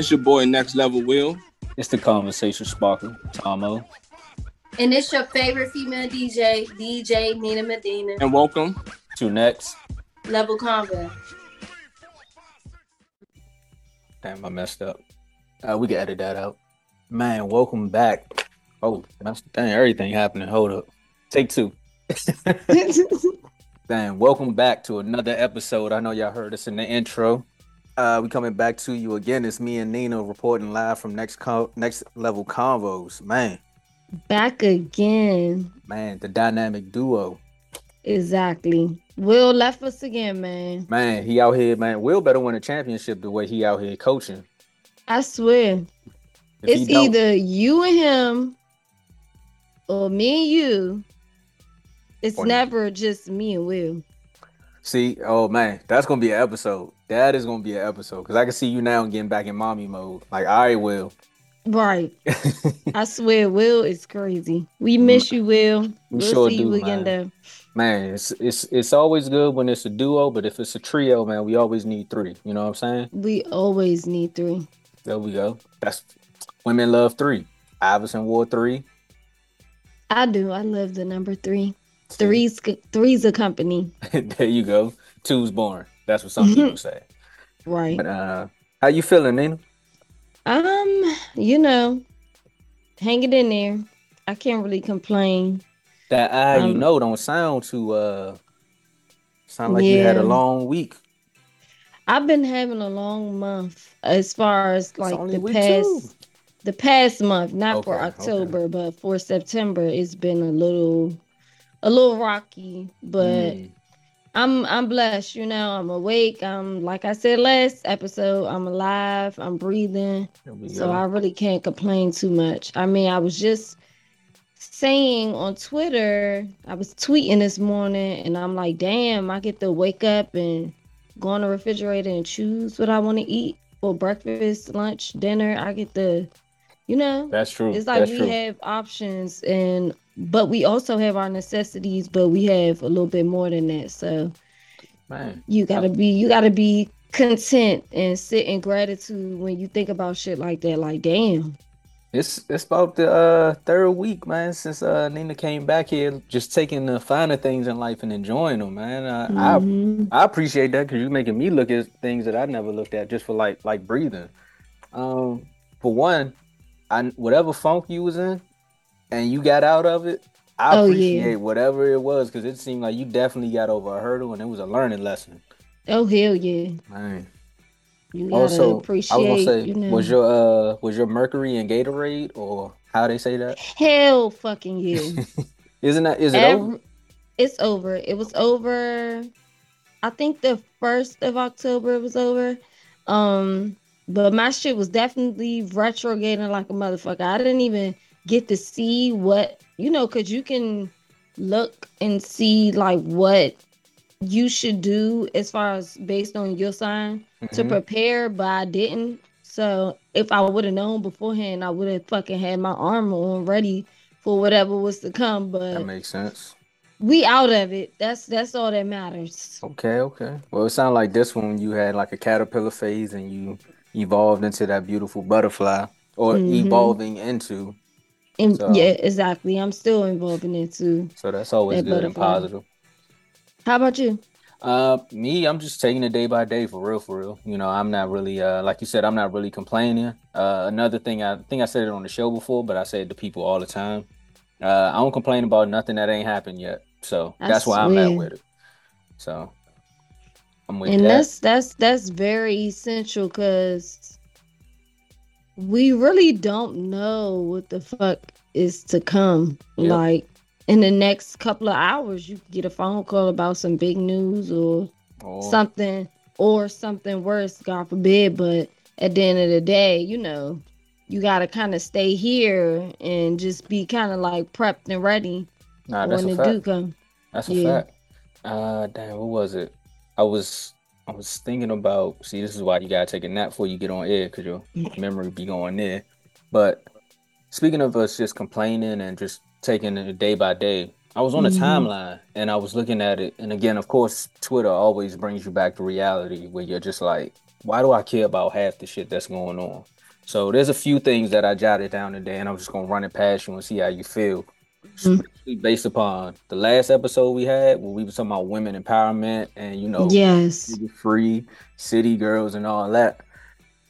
It's your boy Next Level Will. It's the conversation sparkle, Tomo. And it's your favorite female DJ, DJ Nina Medina. And welcome to Next Level Convo. Damn, I messed up. Uh, we can edit that out. Man, welcome back. Oh, that's dang, everything happening. Hold up. Take two. Damn, welcome back to another episode. I know y'all heard us in the intro. Uh, we coming back to you again. It's me and Nina reporting live from next co- next level convos. Man, back again. Man, the dynamic duo. Exactly. Will left us again, man. Man, he out here, man. Will better win a championship the way he out here coaching. I swear. If it's either you and him or me and you. It's never just me and Will. See, oh man, that's gonna be an episode. That is gonna be an episode because I can see you now getting back in mommy mode. Like, I will. Right. I swear, Will is crazy. We mm. miss you, Will. We we'll sure see do, you again, though. Man, it's it's it's always good when it's a duo, but if it's a trio, man, we always need three. You know what I'm saying? We always need three. There we go. That's women love three. Iverson wore three. I do. I love the number three. Three's three's a company. there you go. Two's born. That's what some people say. Right. But uh how you feeling, Nina? Um, you know, hanging in there. I can't really complain. That I, um, you know, don't sound too uh sound like yeah. you had a long week. I've been having a long month as far as it's like the past two. the past month, not okay, for October, okay. but for September, it's been a little a little rocky, but mm. I'm I'm blessed, you know. I'm awake. I'm like I said last episode, I'm alive, I'm breathing. So I really can't complain too much. I mean, I was just saying on Twitter, I was tweeting this morning and I'm like, damn, I get to wake up and go on the refrigerator and choose what I want to eat for breakfast, lunch, dinner. I get to, you know. That's true. It's like That's we true. have options and but we also have our necessities, but we have a little bit more than that. So Man. you gotta be you gotta be content and sit in gratitude when you think about shit like that. Like damn. It's it's about the uh, third week, man, since uh, Nina came back here, just taking the finer things in life and enjoying them, man. Uh, mm-hmm. I I appreciate that because you're making me look at things that I never looked at just for like like breathing. Um, for one, I whatever funk you was in, and you got out of it, I oh, appreciate yeah. whatever it was because it seemed like you definitely got over a hurdle and it was a learning lesson. Oh hell yeah, man. You also, appreciate. I was gonna say, you know. was your uh was your Mercury and Gatorade or how they say that? Hell fucking yeah. Isn't that is it Every, over? It's over. It was over. I think the first of October it was over. Um, but my shit was definitely retrograding like a motherfucker. I didn't even get to see what you know because you can look and see like what you should do as far as based on your sign mm-hmm. to prepare but i didn't. So if i would have known beforehand i would have fucking had my armor on ready for whatever was to come but that makes sense. we out of it. That's that's all that matters. Okay okay. Well it sounded like this one you had like a caterpillar phase and you evolved into that beautiful butterfly or mm-hmm. evolving into and so, yeah, exactly. I'm still involved in it too. So that's always that good and positive. How about you? Uh, me, I'm just taking it day by day for real, for real. You know, I'm not really, uh, like you said, I'm not really complaining. Uh, another thing, I think I said it on the show before, but I say it to people all the time. Uh, I don't complain about nothing that ain't happened yet. So I that's why I'm at with it. So I'm with and that. that's that's that's very essential because we really don't know what the fuck is to come. Yep. Like in the next couple of hours, you get a phone call about some big news or oh. something or something worse, God forbid. But at the end of the day, you know, you got to kind of stay here and just be kind of like prepped and ready nah, when it do come. That's a yeah. fact. Uh, damn, what was it? I was I was thinking about. See, this is why you gotta take a nap before you get on air, cause your memory be going there. But speaking of us just complaining and just taking it day by day, I was on a mm-hmm. timeline and I was looking at it. And again, of course, Twitter always brings you back to reality where you're just like, why do I care about half the shit that's going on? So there's a few things that I jotted down today, and I'm just gonna run it past you and see how you feel. Mm-hmm. Based upon the last episode we had, where we were talking about women empowerment and you know, yes, free city girls and all that.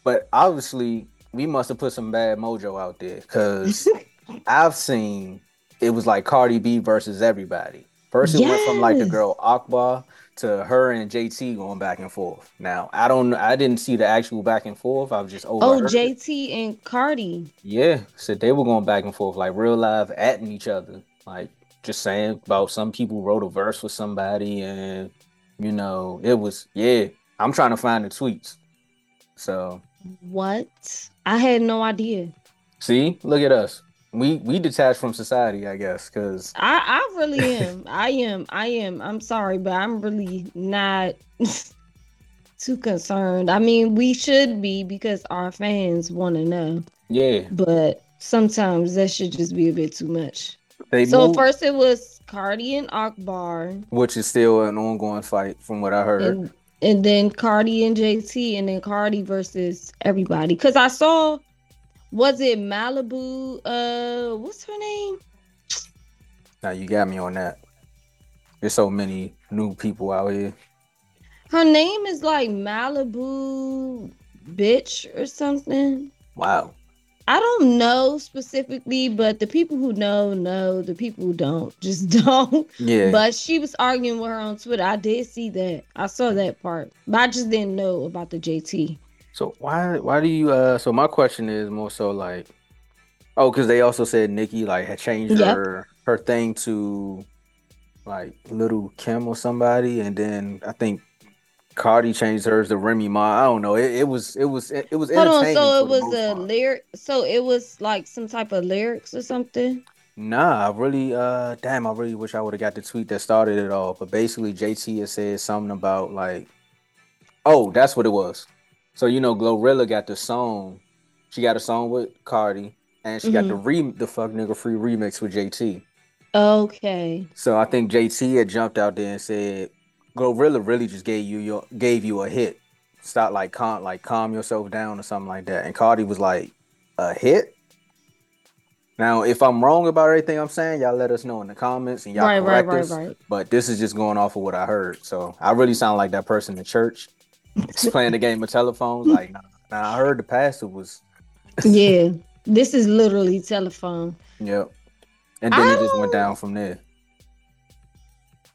But obviously, we must have put some bad mojo out there because I've seen it was like Cardi B versus everybody. First, it yes. went from like the girl Akbar to her and JT going back and forth. Now, I don't, I didn't see the actual back and forth. I was just over. Oh, JT and Cardi. Yeah, so they were going back and forth like real live, atting each other, like just saying about some people wrote a verse for somebody, and you know, it was yeah. I'm trying to find the tweets. So what? I had no idea. See, look at us we we detach from society, I guess, because I I really am. I am. I am. I'm sorry, but I'm really not too concerned. I mean, we should be because our fans want to know. Yeah. But sometimes that should just be a bit too much. They so moved, first it was Cardi and Akbar, which is still an ongoing fight, from what I heard. And, and then Cardi and JT, and then Cardi versus everybody. Because I saw was it Malibu? Uh, what's her name? Now you got me on that. There's so many new people out here. Her name is like Malibu bitch or something. Wow. I don't know specifically, but the people who know know. The people who don't just don't. Yeah. But she was arguing with her on Twitter. I did see that. I saw that part, but I just didn't know about the JT. So why why do you uh so my question is more so like oh because they also said Nicki like had changed yep. her her thing to like Lil Kim or somebody and then I think Cardi changed hers to Remy Ma. I don't know. It, it was it was it, it was Hold on, so it was a lyric so it was like some type of lyrics or something? Nah, I really uh damn I really wish I would have got the tweet that started it all. But basically JT has said something about like oh that's what it was. So you know, Glorilla got the song. She got a song with Cardi, and she mm-hmm. got the mm-hmm. re the fuck nigga free remix with JT. Okay. So I think JT had jumped out there and said, Glorilla really just gave you your gave you a hit. Stop like calm like calm yourself down or something like that. And Cardi was like, a hit. Now, if I'm wrong about everything I'm saying, y'all let us know in the comments and y'all right, correct right, us. Right, but this is just going off of what I heard. So I really sound like that person in church playing the game of telephones. Like, nah, nah, I heard the pastor was. yeah, this is literally telephone. Yep. And then it just went down from there.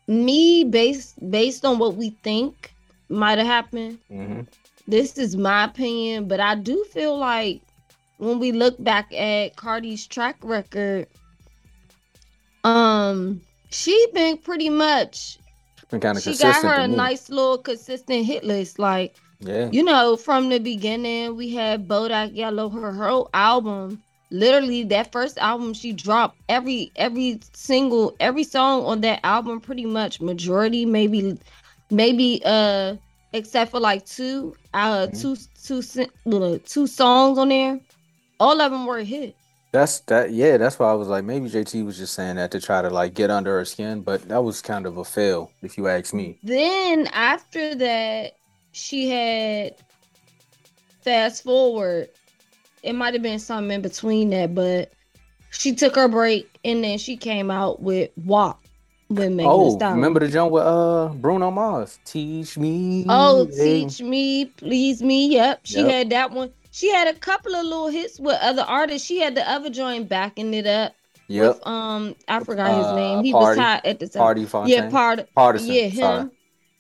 Me, based based on what we think might have happened. Mm-hmm. This is my opinion, but I do feel like when we look back at Cardi's track record, um, she been pretty much been kind of she got her a nice little consistent hit list. Like, yeah, you know, from the beginning, we had Bodak Yellow, her whole album. Literally, that first album she dropped every every single every song on that album, pretty much majority, maybe maybe uh except for like two uh mm-hmm. two two two songs on there, all of them were a hit. That's that. Yeah, that's why I was like, maybe JT was just saying that to try to like get under her skin, but that was kind of a fail, if you ask me. Then after that, she had fast forward. It might have been something in between that, but she took her break and then she came out with WAP with Megan Oh, remember the joint with uh Bruno Mars? Teach me. Oh, teach me, please me. Yep, she yep. had that one. She had a couple of little hits with other artists. She had the other joint backing it up. Yep. With, um, I forgot uh, his name. He party, was hot at the time. Party Fontaine. Yeah, part. Pardison. Yeah, him. Sorry.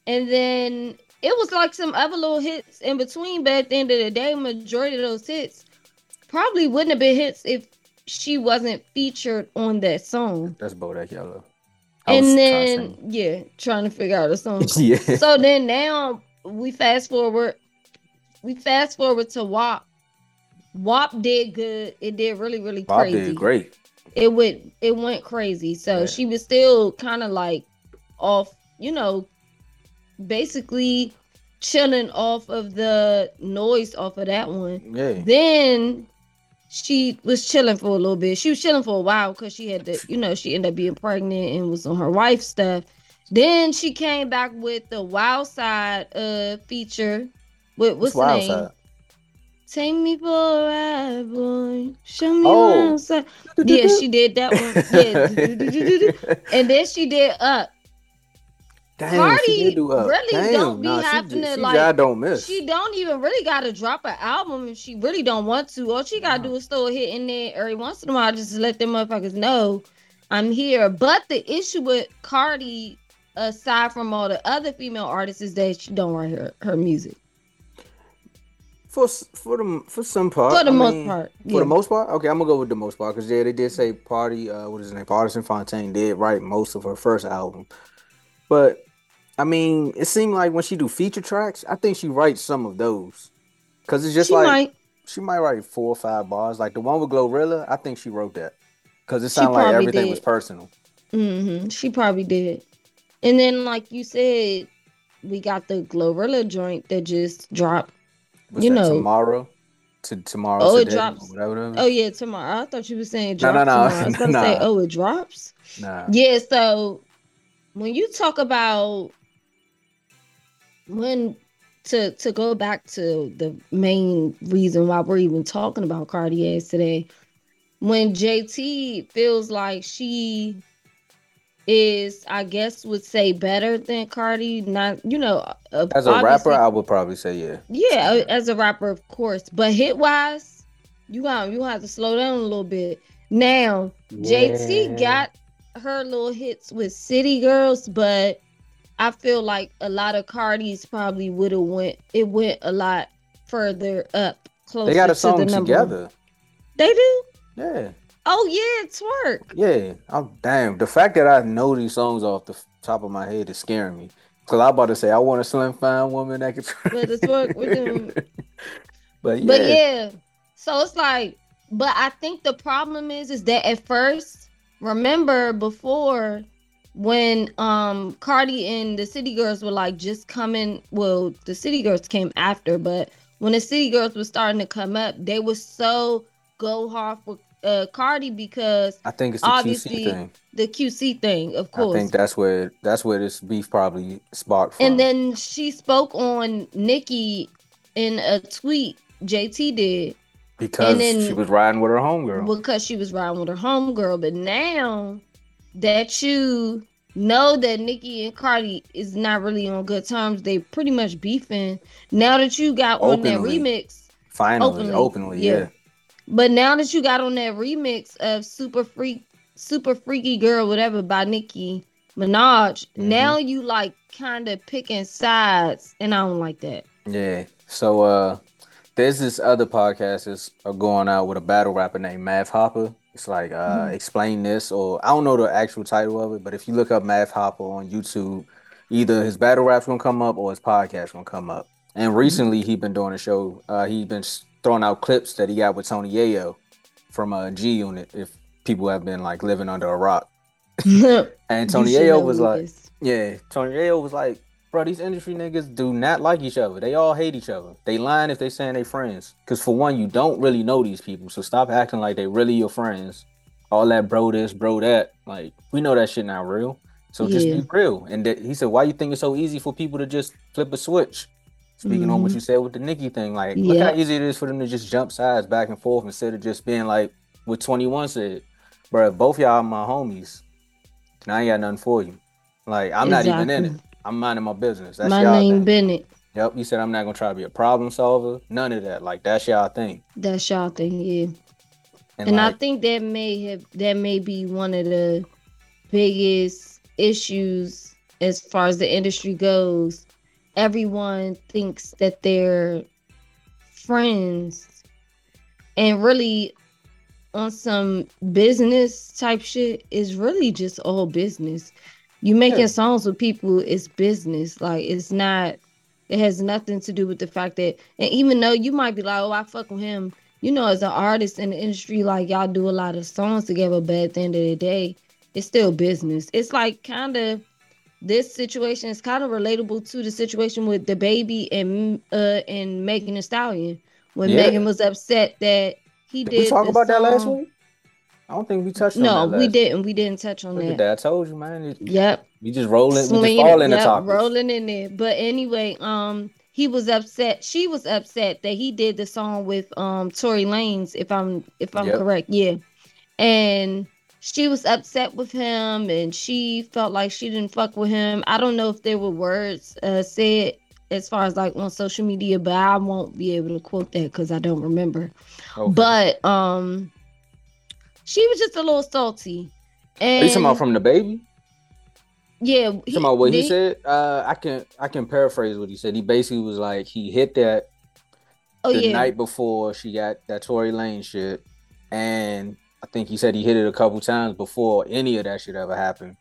And then it was like some other little hits in between. But at the end of the day, majority of those hits probably wouldn't have been hits if she wasn't featured on that song. That's Bodak Yellow. and then yeah, trying to figure out a song. yeah. So then now we fast forward we fast forward to WAP. WAP did good. It did really, really WAP crazy. did great. It went it went crazy. So yeah. she was still kind of like off, you know, basically chilling off of the noise off of that one. Yeah. Then she was chilling for a little bit. She was chilling for a while because she had to, you know, she ended up being pregnant and was on her wife stuff. Then she came back with the Wild Side uh feature With what's, the name? Side? Take me for a ride, boy. Show me oh. outside. Yeah, she did that one. Yeah. and then she did up. Damn, Cardi really Damn, don't be nah, having she, to like. I don't miss. She don't even really got to drop an album if she really don't want to. All she got to do is throw a hit in there every once in a while, just to let them motherfuckers know I'm here. But the issue with Cardi, aside from all the other female artists, is that she don't write her, her music. For for the for some part, for the I most mean, part, yeah. for the most part, okay, I'm gonna go with the most part because yeah, they did say Party, uh, what is his name, Pardison Fontaine did write most of her first album, but I mean, it seemed like when she do feature tracks, I think she writes some of those because it's just she like might. she might write four or five bars, like the one with Glorilla. I think she wrote that because it sounded like everything did. was personal. Mm-hmm. She probably did, and then like you said, we got the Glorilla joint that just dropped What's you know tomorrow to tomorrow. Oh, it drops. Whatever, Oh yeah, tomorrow. I thought you were saying drop no, no, no. tomorrow. I was gonna nah. say, oh, it drops. Nah. Yeah. So when you talk about when to to go back to the main reason why we're even talking about Cartier today, when JT feels like she is I guess would say better than Cardi. Not you know uh, as a rapper, I would probably say yeah. Yeah, as a rapper, of course. But hit wise, you got you have to slow down a little bit. Now yeah. JT got her little hits with City Girls, but I feel like a lot of Cardi's probably would have went. It went a lot further up. Closer they got a song to the together. They do. Yeah. Oh yeah, it's twerk. Yeah, I'm damn. The fact that I know these songs off the top of my head is scaring me. Cause I'm about to say I want a slim fine woman that can But it's with them. but yeah. But yeah. So it's like, but I think the problem is is that at first, remember before when um Cardi and the City Girls were like just coming, well, the City Girls came after, but when the City Girls were starting to come up, they were so go hard for uh Cardi because I think it's the obviously QC thing. The QC thing, of course. I think that's where that's where this beef probably sparked from. And then she spoke on Nicki in a tweet. JT did because then, she was riding with her homegirl. Because she was riding with her homegirl, but now that you know that Nicki and Cardi is not really on good terms, they pretty much beefing. Now that you got openly, on that remix, finally, openly, openly yeah. yeah. But now that you got on that remix of Super Freak, Super Freaky Girl, whatever by Nicki Minaj, mm-hmm. now you like kind of picking sides, and I don't like that. Yeah. So uh there's this other podcast that's going out with a battle rapper named Math Hoffa. It's like uh mm-hmm. explain this, or I don't know the actual title of it, but if you look up Math Hoffa on YouTube, either his battle rap's gonna come up or his podcast gonna come up. And mm-hmm. recently mm-hmm. he been doing a show. Uh, he's been throwing out clips that he got with Tony Yayo from a uh, G Unit. If people have been like living under a rock, and Tony Yayo was like, yeah, Tony Yayo was like, bro, these industry niggas do not like each other. They all hate each other. They lying if they saying they friends. Cause for one, you don't really know these people, so stop acting like they really your friends. All that bro this, bro that. Like we know that shit not real. So just yeah. be real. And th- he said, why you think it's so easy for people to just flip a switch? Speaking mm-hmm. on what mm-hmm. you said with the Nicki thing, like look how easy it is for them to just jump sides back and forth instead of just being like what 21 said, bro. Both y'all are my homies. And I ain't got nothing for you. Like I'm exactly. not even in it. I'm minding my business. That's my name thing. Bennett. Yep, you said I'm not gonna try to be a problem solver. None of that. Like that's y'all thing. That's y'all thing, yeah. And, and like, I think that may have that may be one of the biggest issues as far as the industry goes everyone thinks that they're friends and really on some business type shit is really just all business. You making yeah. songs with people is business. Like it's not it has nothing to do with the fact that and even though you might be like, oh, I fuck with him, you know, as an artist in the industry, like y'all do a lot of songs together, but at the end of the day, it's still business. It's like kind of this situation is kind of relatable to the situation with DaBaby and uh and Megan Thee Stallion when yeah. Megan was upset that he did. did we talk about song. that last week? I don't think we touched no, we didn't. We didn't touch on that. that. I told you, man. yep. We just rolling, we just fall in yep, the topic. Rolling in there. But anyway, um, he was upset. She was upset that he did the song with um Tory Lanez, if I'm if I'm yep. correct. Yeah. And she was upset with him and she felt like she didn't fuck with him. I don't know if there were words uh, said as far as like on social media, but I won't be able to quote that because I don't remember. Okay. But um she was just a little salty. And Are you talking about from DaBaby? Yeah, he, talking about what they, he said. Uh, I can I can paraphrase what he said. He basically was like he hit that oh, the yeah. night before she got that Tory Lane shit, and I think he said he hit it a couple times before any of that shit ever happened.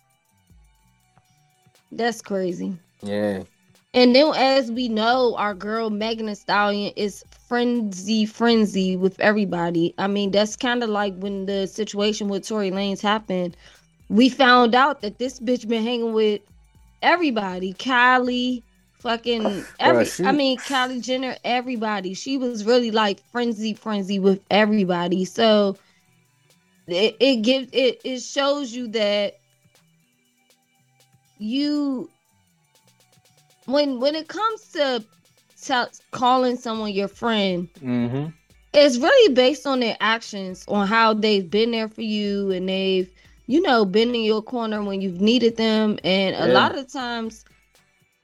That's crazy. Yeah. And then, as we know, our girl Megan Thee Stallion is frenzy, frenzy with everybody. I mean, that's kind of like when the situation with Tory Lanez happened we found out that this bitch been hanging with everybody. Kylie, fucking every she... I mean Kylie Jenner, everybody. She was really like frenzy frenzy with everybody. So it, it gives it it shows you that you when when it comes to calling someone your friend mm-hmm. it's really based on their actions on how they've been there for you and they've you know, been in your corner when you've needed them. And a lot of times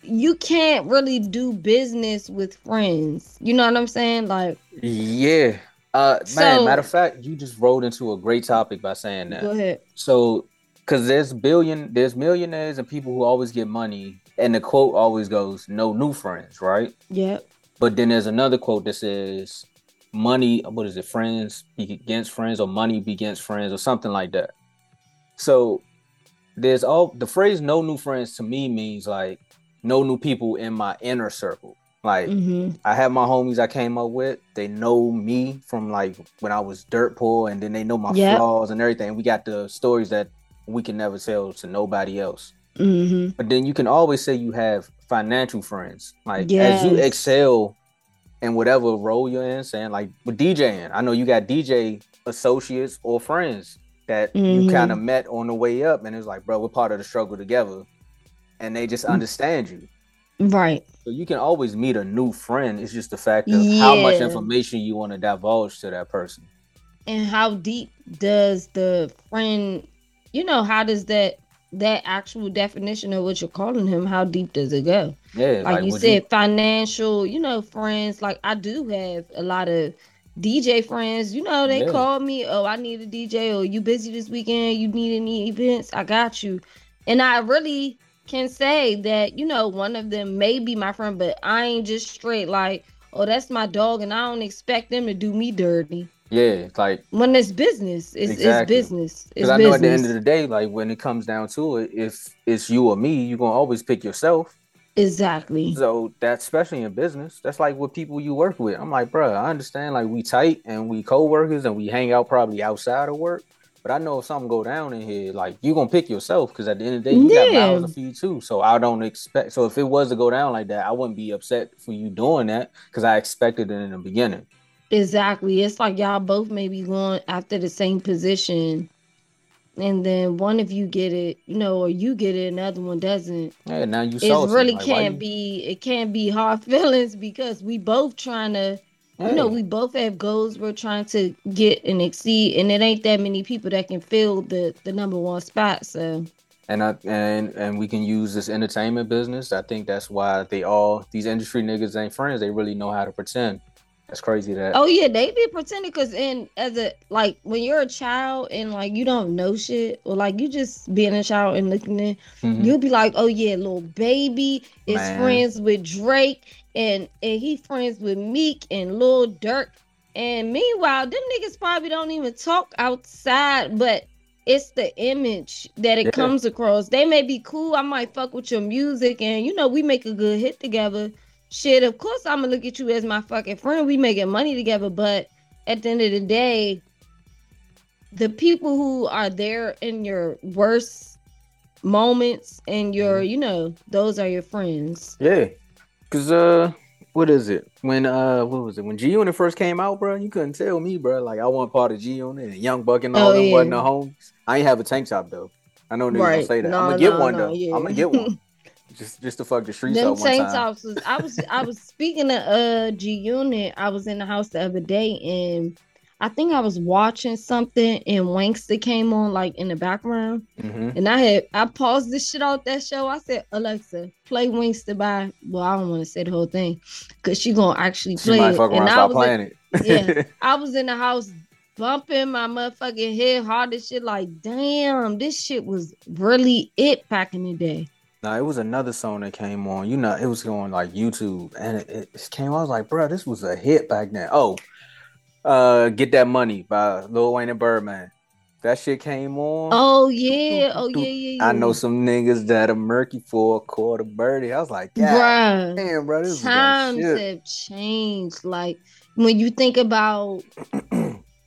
you can't really do business with friends. You know what I'm saying? Like Yeah. Uh so, man, matter of fact, you just rolled into a great topic by saying that. Go ahead. So because there's billion there's millionaires and people who always get money and the quote always goes no new friends right yep but then there's another quote that says money what is it friends against friends or money begins friends or something like that so there's all the phrase no new friends to me means like no new people in my inner circle. Like mm-hmm. I have my homies I came up with. They know me from like when I was dirt poor, and then they know my yep. flaws and everything. We got the stories that we can never tell to nobody else. Mm-hmm. But then you can always say you have financial friends. Like yes. as you excel in whatever role you're in, saying like with DJing, I know you got DJ associates or friends that mm-hmm. you kind of met on the way up and it's like bro we're part of the struggle together and they just mm. understand you right so you can always meet a new friend it's just the fact of yeah. how much information you want to divulge to that person and how deep does the friend you know how does that that actual definition of what you're calling him how deep does it go yeah like, like you said you... financial you know friends like i do have a lot of DJ friends, you know, they yeah. call me, oh, I need a DJ, or you busy this weekend, you need any events, I got you. And I really can say that, you know, one of them may be my friend, but I ain't just straight like, oh, that's my dog, and I don't expect them to do me dirty. Yeah, like when it's business, it's, exactly. it's business. Because I know business. at the end of the day, like when it comes down to it, if it's you or me, you're gonna always pick yourself. Exactly. So that's especially in business. That's like with people you work with. I'm like, bro, I understand like we tight and we co-workers and we hang out probably outside of work. But I know if something go down in here, like you gonna pick yourself because at the end of the day, you yeah. got mouths to feed too. So I don't expect. So if it was to go down like that, I wouldn't be upset for you doing that because I expected it in the beginning. Exactly. It's like y'all both may be going after the same position and then one of you get it, you know, or you get it, another one doesn't. Yeah, now you it really like, can't you... be. It can't be hard feelings because we both trying to. You know, we both have goals we're trying to get and exceed, and it ain't that many people that can fill the the number one spot. So. And I and and we can use this entertainment business. I think that's why they all these industry niggas ain't friends. They really know how to pretend. That's crazy that. Oh yeah, they be pretending because in as a like when you're a child and like you don't know shit or like you just being a child and looking in, mm-hmm. you'll be like, oh yeah, Lil Baby is Man. friends with Drake and and he friends with Meek and Lil Durk. And meanwhile, them niggas probably don't even talk outside, but it's the image that it yeah. comes across. They may be cool. I might fuck with your music, and you know we make a good hit together shit, of course I'm gonna look at you as my fucking friend. We making money together, but at the end of the day, the people who are there in your worst moments and your, mm-hmm. you know, those are your friends. Yeah. Cause uh what is it? When uh what was it? When G Unit first came out, bro, you couldn't tell me, bro. Like I want part of G Unit and Young Buck and all oh, them yeah. wasn't the homies. I ain't have a tank top though. I know they're right. gonna say that. No, I'm gonna get no, one no, though. Yeah. I'm gonna get one. just just to fuck the streets Them up one time. Was, I was I was speaking to uh G Unit. I was in the house the other day and I think I was watching something and Wanksta came on like in the background. Mm-hmm. And I had I paused this shit off that show. I said, Alexa, play Wanksta by well, I don't want to say the whole thing because she gonna actually play she might it. And I was playing in, it. yeah. I was in the house bumping my motherfucking head hard as shit, like, damn, this shit was really it back in the day. No, it was another song that came on. You know, it was going like YouTube, and it, it came. I was like, bro, this was a hit back then. Oh, uh, "Get That Money" by Lil Wayne and Birdman. That shit came on. Oh yeah, oh yeah, yeah, yeah. I know some niggas that are murky for a quarter birdie. I was like, yeah, damn, bro, this times have changed. Like when you think about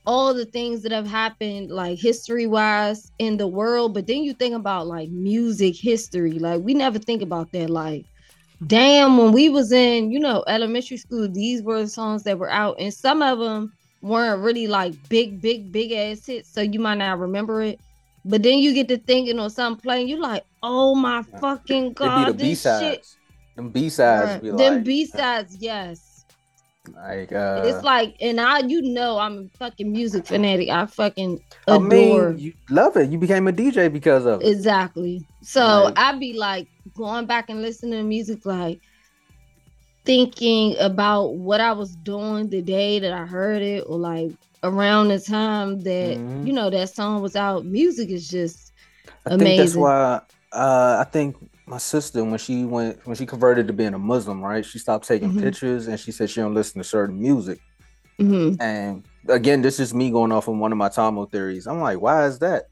all the things that have happened, like history wise in the world, but then you think about like music history. Like we never think about that. Like, damn, when we was in, you know, elementary school, these were the songs that were out, and some of them weren't really like big, big, big ass hits, so you might not remember it. But then you get to thinking on something playing, you're like, oh my fucking god, the this B-sides. shit. Them B sides, right. them B sides, yes. Like uh, it's like, and I, you know, I'm a fucking music fanatic. I fucking adore. I mean, you love it. You became a DJ because of it. Exactly. So like, I'd be like going back and listening to music, like thinking about what I was doing the day that I heard it, or like around the time that mm-hmm. you know that song was out. Music is just I amazing. think that's why uh, I think my sister when she went when she converted to being a Muslim, right? She stopped taking mm-hmm. pictures and she said she don't listen to certain music. Mm-hmm. And again, this is me going off on one of my Talmud theories. I'm like, why is that?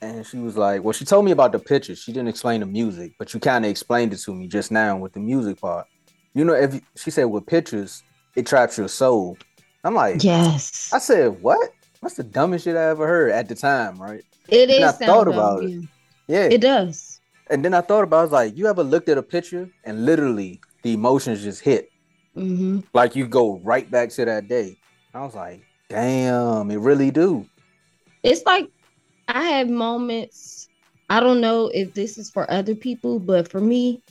And she was like, well, she told me about the pictures. She didn't explain the music, but you kind of explained it to me just now with the music part you know, if she said with pictures, it traps your soul. I'm like, yes. I said, what? That's the dumbest shit I ever heard at the time, right? It and is. I thought about it. Yeah, it does. And then I thought about, I was like, you ever looked at a picture and literally the emotions just hit, mm-hmm. like you go right back to that day. I was like, damn, it really do. It's like I have moments. I don't know if this is for other people, but for me,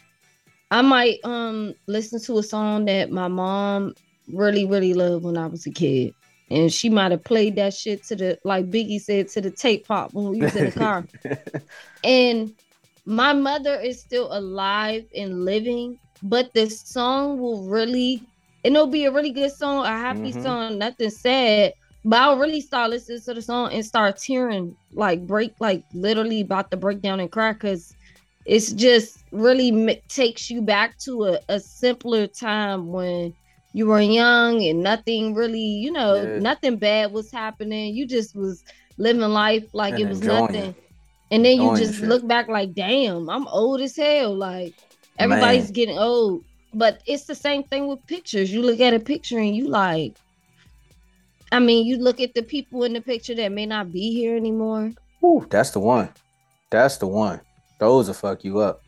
I might um listen to a song that my mom really, really loved when I was a kid. And she might have played that shit to the like Biggie said to the tape pop when we was in the car. and my mother is still alive and living, but the song will really it'll be a really good song, a happy mm-hmm. song, nothing sad. But I'll really start listening to the song and start tearing, like break, like literally about to break down and cry because it's just really m- takes you back to a, a simpler time when you were young and nothing really, you know, yeah. nothing bad was happening. You just was living life like and it was nothing. It. And then you just look back like, damn, I'm old as hell. Like everybody's Man. getting old. But it's the same thing with pictures. You look at a picture and you like, I mean, you look at the people in the picture that may not be here anymore. Ooh, that's the one. That's the one. Those will fuck you up.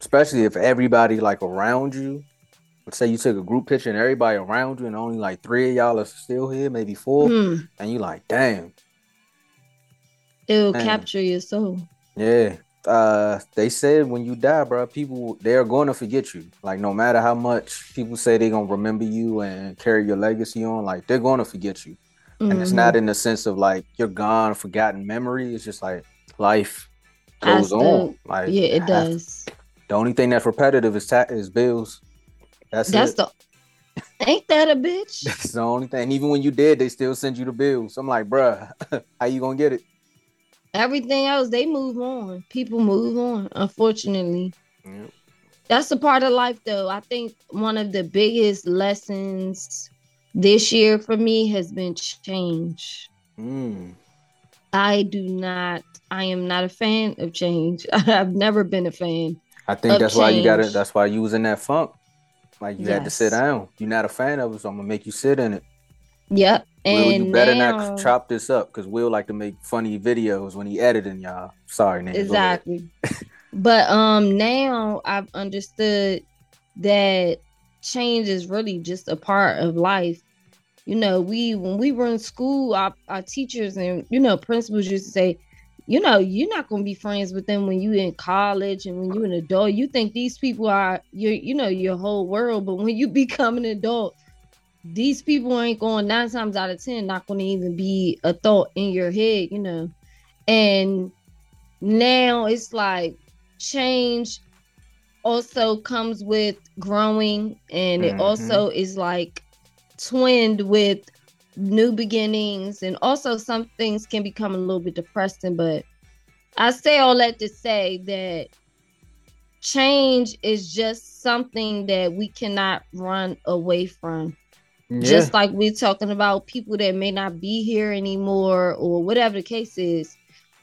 Especially if everybody like around you, let's say you took a group picture and everybody around you and only like three of y'all are still here, maybe four, mm. and you like, damn. It'll damn. capture your soul. Yeah. Uh they said when you die, bro, people they're gonna forget you. Like no matter how much people say they're gonna remember you and carry your legacy on, like they're gonna forget you. Mm-hmm. And it's not mm-hmm. in the sense of like you're gone, forgotten memory. It's just like life goes on. Like yeah, it does. The only thing that's repetitive is ta- is bills. That's that's it. the. Ain't that a bitch? That's the only thing. Even when you did, they still send you the bills. I'm like, bruh, how you gonna get it? Everything else, they move on. People move on. Unfortunately, yep. that's a part of life, though. I think one of the biggest lessons this year for me has been change. Mm. I do not I am not a fan of change. I've never been a fan. I think that's change. why you got it. That's why you was in that funk. Like you yes. had to sit down. You're not a fan of it, so I'm gonna make you sit in it. Yep. Will, and you better now, not chop this up because Will like to make funny videos when he editing y'all. Sorry, name. Exactly. but um now I've understood that change is really just a part of life. You know, we when we were in school, our, our teachers and you know principals used to say, you know, you're not gonna be friends with them when you in college and when you're an adult. You think these people are your, you know, your whole world, but when you become an adult, these people ain't going nine times out of ten not going to even be a thought in your head, you know. And now it's like change also comes with growing and mm-hmm. it also is like twinned with new beginnings and also some things can become a little bit depressing but i say all that to say that change is just something that we cannot run away from yeah. just like we're talking about people that may not be here anymore or whatever the case is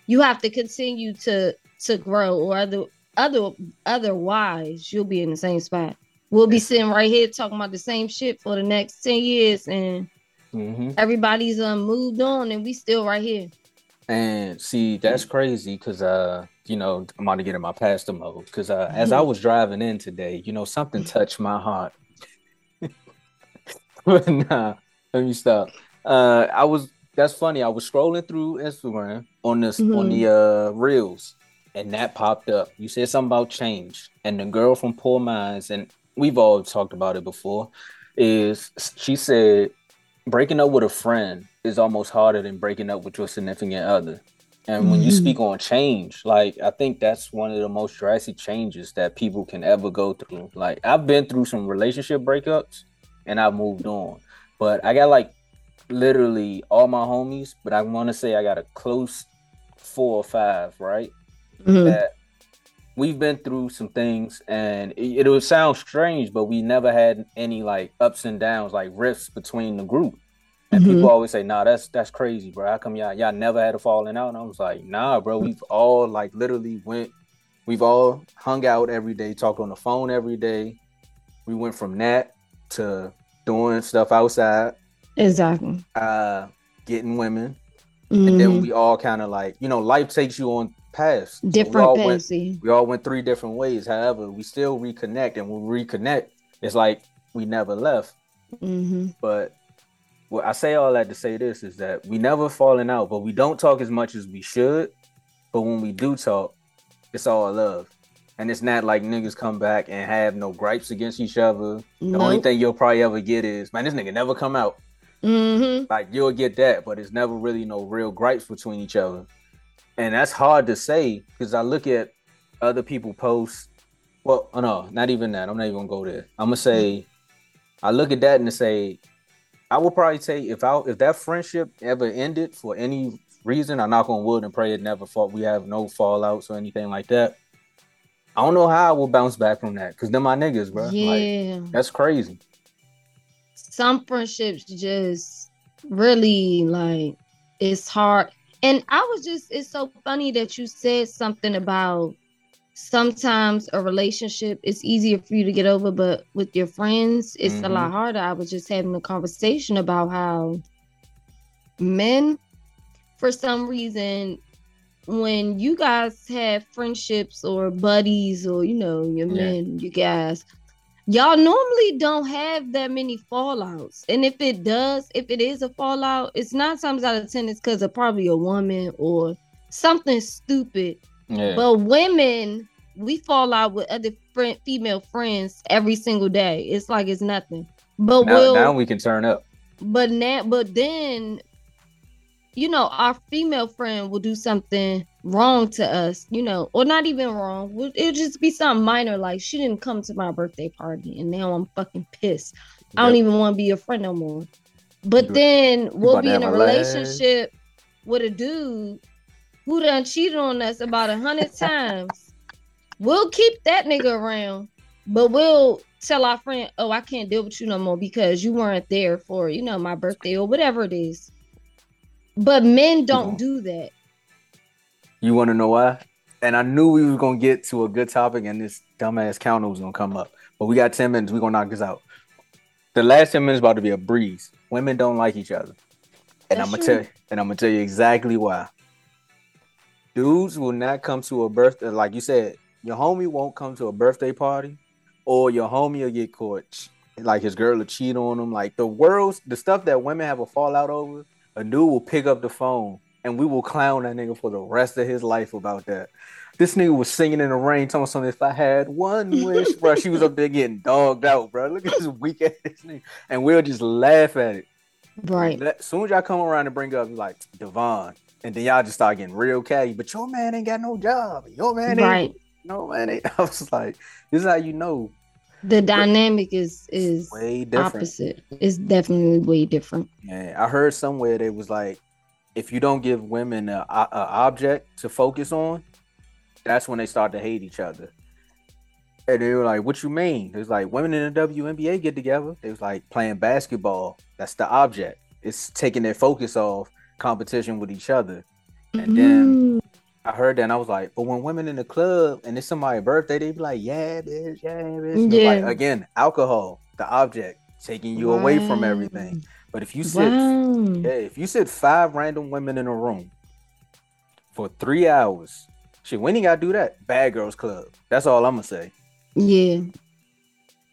you have to continue to to grow or other other otherwise you'll be in the same spot. We'll be sitting right here talking about the same shit for the next 10 years and mm-hmm. everybody's um moved on and we still right here. And see that's crazy because uh you know i'm about to get in my pastor mode because uh as i was driving in today you know something touched my heart but nah let me stop uh i was that's funny i was scrolling through instagram on this mm-hmm. on the uh reels and that popped up. You said something about change, and the girl from Poor Minds, and we've all talked about it before. Is she said breaking up with a friend is almost harder than breaking up with your significant other. And mm-hmm. when you mm-hmm. speak on change, like I think that's one of the most drastic changes that people can ever go through. Like I've been through some relationship breakups and I've moved on. But I got like literally all my homies, but I want to say I got a close four or five, right? mm-hmm. that we've been through some things and it, it would sound strange, but we never had any like ups and downs, like rifts between the group. And mm-hmm. people always say, "Nah, that's that's crazy, bro. How come y'all y'all never had a falling out?" And I was like, "Nah, bro. We've all like literally went. We've all hung out every day, talked on the phone every day. We went from that to doing stuff outside. Exactly. Uh, getting women, mm-hmm. and then mm-hmm. we all kind of like you know life takes you on paths. Different so we, paths. Went, we all went three different ways. However, we still reconnect, and when we reconnect, it's like we never left. Mm-hmm. But what I say all that to say this is that we never falling out, but we don't talk as much as we should. But when we do talk, it's all love. And it's not like niggas come back and have no gripes against each other. The nope. only thing you'll probably ever get is, man, this nigga never come out. Mm-hmm. Like you'll get that, but it's never really no real gripes between each other and that's hard to say because I look at other people post. Well, oh no, not even that. I'm not even gonna go there. I'm gonna say, I look at that and say, I would probably say if I if that friendship ever ended for any reason, I knock on wood and pray it never fall. We have no fallouts or anything like that. I don't know how I will bounce back from that because they're my niggas, bro. Yeah, like, that's crazy. Some friendships just really like it's hard and I was just, it's so funny that you said something about sometimes a relationship is easier for you to get over, but with your friends, it's mm-hmm. a lot harder. I was just having a conversation about how men, for some reason, when you guys have friendships or buddies or you know your yeah. men, you guys, y'all normally don't have that many fallouts. And if it does, if it is a fallout, it's nine times out of ten it's because of probably a woman or something stupid. Yeah. But women, we fall out with other friend, female friends every single day. It's like it's nothing. But now, we'll, now we can turn up. But now, but then, you know, our female friend will do something wrong to us, you know, or not even wrong. It'll just be something minor, like she didn't come to my birthday party, and now I'm fucking pissed. Yep. I don't even want to be your friend no more. But then we'll be in a relationship with a dude who done cheated on us about a hundred times. We'll keep that nigga around, but we'll tell our friend, "Oh, I can't deal with you no more because you weren't there for you know my birthday or whatever it is." But men don't do that. You want to know why? And I knew we were gonna get to a good topic, and this dumbass counter was gonna come up. But we got ten minutes. We gonna knock this out. The last ten minutes about to be a breeze. Women don't like each other, and That's I'm gonna true. tell you, and I'm gonna tell you exactly why. Dudes will not come to a birthday, uh, like you said. Your homie won't come to a birthday party, or your homie will get caught, like his girl will cheat on him. Like the world's the stuff that women have a fallout over. A dude will pick up the phone and we will clown that nigga for the rest of his life about that. This nigga was singing in the rain, telling something. If I had one wish, bro, she was up there getting dogged out, bro. Look at this weak ass nigga, and we'll just laugh at it. Right. As soon as y'all come around and bring up like Devon, and then y'all just start getting real catty. But your man ain't got no job. Your man ain't. Right. No man ain't. I was like, this is how you know. The dynamic is is way different. opposite. It's definitely way different. Yeah, I heard somewhere that was like, if you don't give women a, a object to focus on, that's when they start to hate each other. And they were like, "What you mean?" It's like women in the WNBA get together. It was like playing basketball. That's the object. It's taking their focus off competition with each other. And mm-hmm. then I heard that and I was like, "But when women in the club and it's somebody's birthday, they be like, yeah, bitch, yeah, bitch." Yeah. Like, again, alcohol, the object, taking you wow. away from everything. But if you sit, wow. yeah, if you sit five random women in a room for three hours Shit, when you gotta do that? Bad Girls Club. That's all I'm gonna say. Yeah.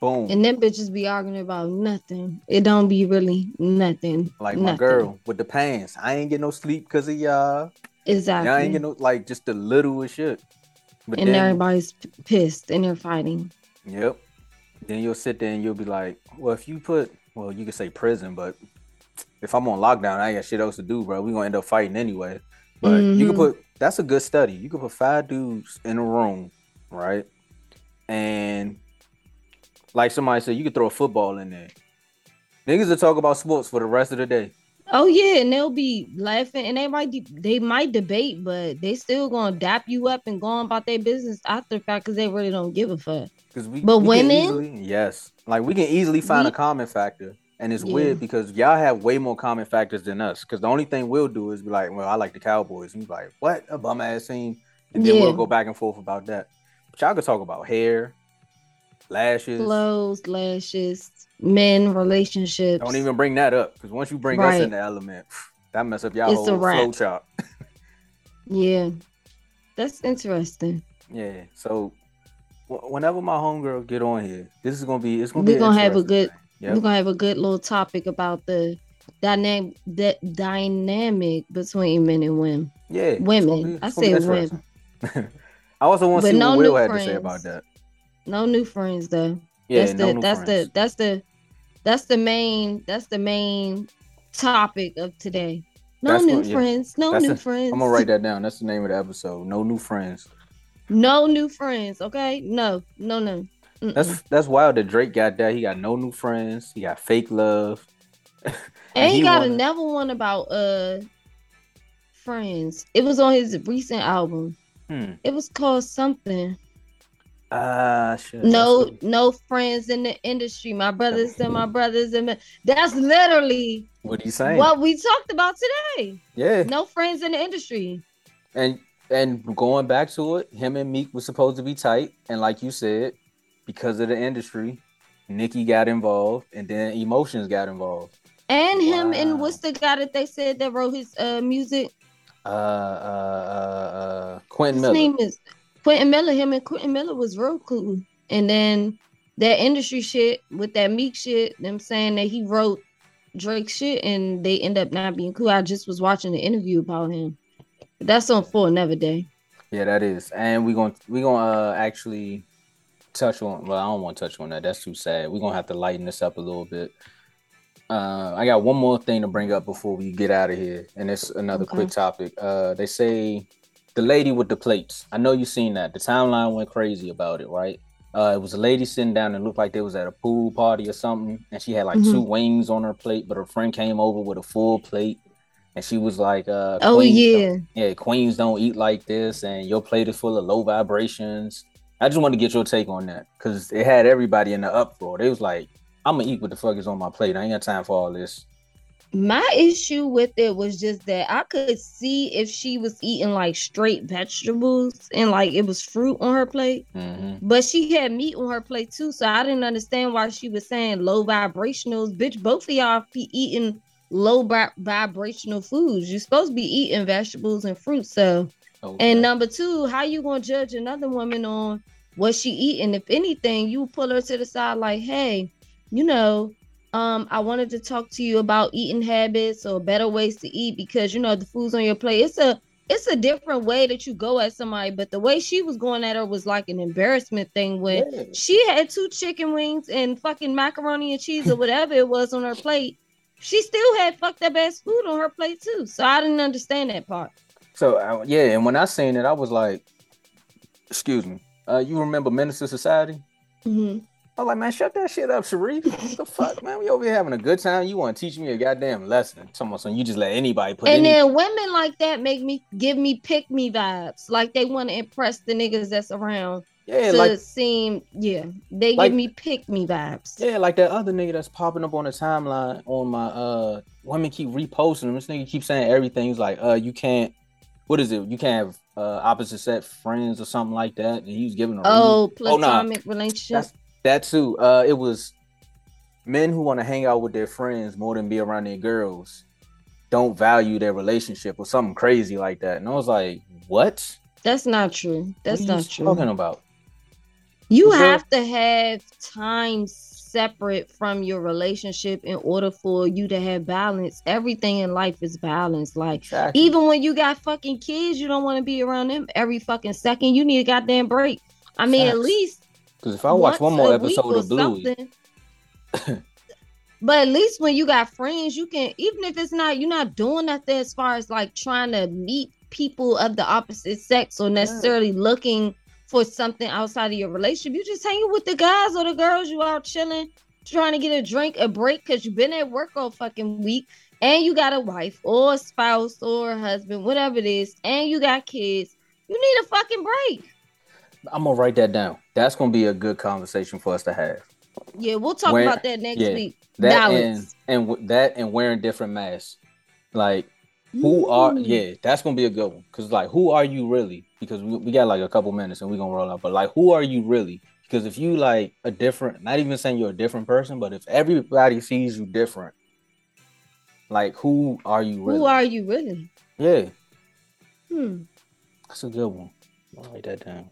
Boom. And them bitches be arguing about nothing. It don't be really nothing. Like my girl with the pants. I ain't get no sleep because of y'all. Exactly. Y'all ain't get no like just the littlest shit. But and then, everybody's pissed and they're fighting. Yep. Then you'll sit there and you'll be like, well, if you put, well, you could say prison, but if I'm on lockdown, I ain't got shit else to do, bro. We gonna end up fighting anyway. But mm-hmm. you can put that's a good study. You could put five dudes in a room, right? And like somebody said, you could throw a football in there. Niggas will talk about sports for the rest of the day. Oh yeah, and they'll be laughing, and they might de- they might debate, but they still gonna dap you up and go on about their business after the fact because they really don't give a fuck. Because we, but we women, easily, yes, like we can easily find we, a common factor. And it's yeah. weird because y'all have way more common factors than us. Because the only thing we'll do is be like, well, I like the Cowboys. And you like, what? A bum ass team. And then yeah. we'll go back and forth about that. But y'all could talk about hair, lashes, clothes, lashes, men, relationships. Don't even bring that up. Because once you bring right. us in the element, that mess up y'all it's whole flow chart. yeah. That's interesting. Yeah. So whenever my homegirl get on here, this is gonna be it's gonna We're be gonna have a good Yep. We're gonna have a good little topic about the dynamic that dynamic between men and women. Yeah, women. Be, I say women. I also want to see no what Will had friends. to say about that. No new friends though. Yeah, that's the that's friends. the that's the that's the main that's the main topic of today. No that's new what, yeah. friends. No that's new a, friends. I'm gonna write that down. That's the name of the episode. No new friends. No new friends. Okay. No. No. No. Mm-mm. That's that's wild that Drake got that. He got no new friends. He got fake love. and, and, he, he got wanted... another one about uh friends. It was on his recent album. Hmm. It was called something. Uh, no, no friends in the industry. My brothers and my brothers and that's literally what are you saying. What we talked about today. Yeah, no friends in the industry. And and going back to it, him and Meek was supposed to be tight, and like you said, because of the industry, Nicki got involved, and then emotions got involved. And wow. him and what's the guy that they said that wrote his uh music? Uh, uh, uh, uh Quentin his Miller. His name is Quentin Miller. Him and Quentin Miller was real cool. And then that industry shit with that Meek shit, them saying that he wrote Drake shit, and they end up not being cool. I just was watching the interview about him. But that's on for another day. Yeah, that is, and we're gonna we're gonna uh, actually touch on. Well, I don't want to touch on that. That's too sad. We're gonna have to lighten this up a little bit. Uh, I got one more thing to bring up before we get out of here, and it's another okay. quick topic. Uh, they say the lady with the plates. I know you've seen that. The timeline went crazy about it, right? Uh, it was a lady sitting down and looked like they was at a pool party or something, and she had like mm-hmm. two wings on her plate, but her friend came over with a full plate, and she was like, uh, "Oh yeah, yeah, queens don't eat like this, and your plate is full of low vibrations." I just want to get your take on that because it had everybody in the uproar. They was like, "I'm gonna eat what the fuck is on my plate. I ain't got time for all this." My issue with it was just that I could see if she was eating like straight vegetables and like it was fruit on her plate, mm-hmm. but she had meat on her plate too. So I didn't understand why she was saying low vibrationals. Bitch, both of y'all be eating low bi- vibrational foods. You're supposed to be eating vegetables and fruit. So, okay. and number two, how you gonna judge another woman on what she eating. If anything, you pull her to the side like, hey, you know, um, I wanted to talk to you about eating habits or better ways to eat because you know the food's on your plate. It's a it's a different way that you go at somebody, but the way she was going at her was like an embarrassment thing when yeah. she had two chicken wings and fucking macaroni and cheese or whatever it was on her plate. She still had fucked up ass food on her plate too. So I didn't understand that part. So uh, yeah, and when I seen it, I was like, "Excuse me, uh, you remember Minister Society?" Mm-hmm. I'm like, man, shut that shit up, Sharif. What the fuck, man? We over here having a good time. You want to teach me a goddamn lesson? Someone, so you just let anybody put. In And any- then women like that make me give me pick me vibes, like they want to impress the niggas that's around. Yeah, to like seem, yeah, they like, give me pick me vibes. Yeah, like that other nigga that's popping up on the timeline on my uh women keep reposting him. This nigga keep saying everything. He's like, uh, you can't. What is it? You can't have uh opposite set friends or something like that. And he was giving a oh platonic oh, nah. relationship. That's, that too. Uh, it was men who want to hang out with their friends more than be around their girls don't value their relationship or something crazy like that. And I was like, what? That's not true. That's not true. Talking about. You have to have time separate from your relationship in order for you to have balance. Everything in life is balance. Like exactly. even when you got fucking kids, you don't want to be around them every fucking second. You need a goddamn break. I mean, Facts. at least because if I watch one more episode of Bluey, but at least when you got friends, you can even if it's not you're not doing nothing as far as like trying to meet people of the opposite sex or necessarily yeah. looking for something outside of your relationship. You just hanging with the guys or the girls. You out chilling, trying to get a drink, a break because you've been at work all fucking week, and you got a wife or a spouse or a husband, whatever it is, and you got kids. You need a fucking break. I'm gonna write that down. That's gonna be a good conversation for us to have. Yeah, we'll talk about that next yeah, week. That Balance. and and that and wearing different masks. Like who are yeah, that's gonna be a good one. Cause like who are you really? Because we, we got like a couple minutes and we're gonna roll out. But like who are you really? Because if you like a different, not even saying you're a different person, but if everybody sees you different, like who are you really? Who are you really? Yeah. Hmm. That's a good one. I'll write that down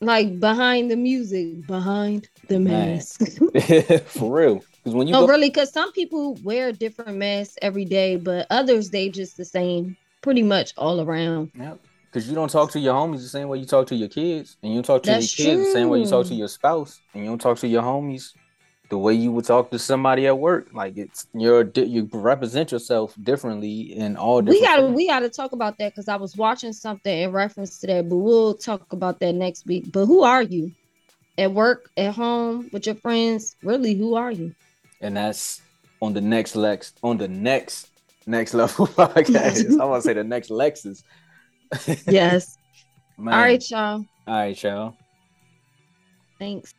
like behind the music, behind the mask. For real. Because when you oh, go- really? Because some people wear different masks every day, but others they just the same, pretty much all around. Yep. Because you don't talk to your homies the same way you talk to your kids, and you talk to That's your kids true. the same way you talk to your spouse, and you don't talk to your homies the way you would talk to somebody at work. Like it's you're you represent yourself differently in all. We gotta things. we gotta talk about that because I was watching something in reference to that, but we'll talk about that next week. But who are you? At work, at home, with your friends, really, who are you? And that's on the next Lex on the next next level podcast. I want to say the next Lexus. yes. Man. All right, y'all. All right, y'all. Thanks.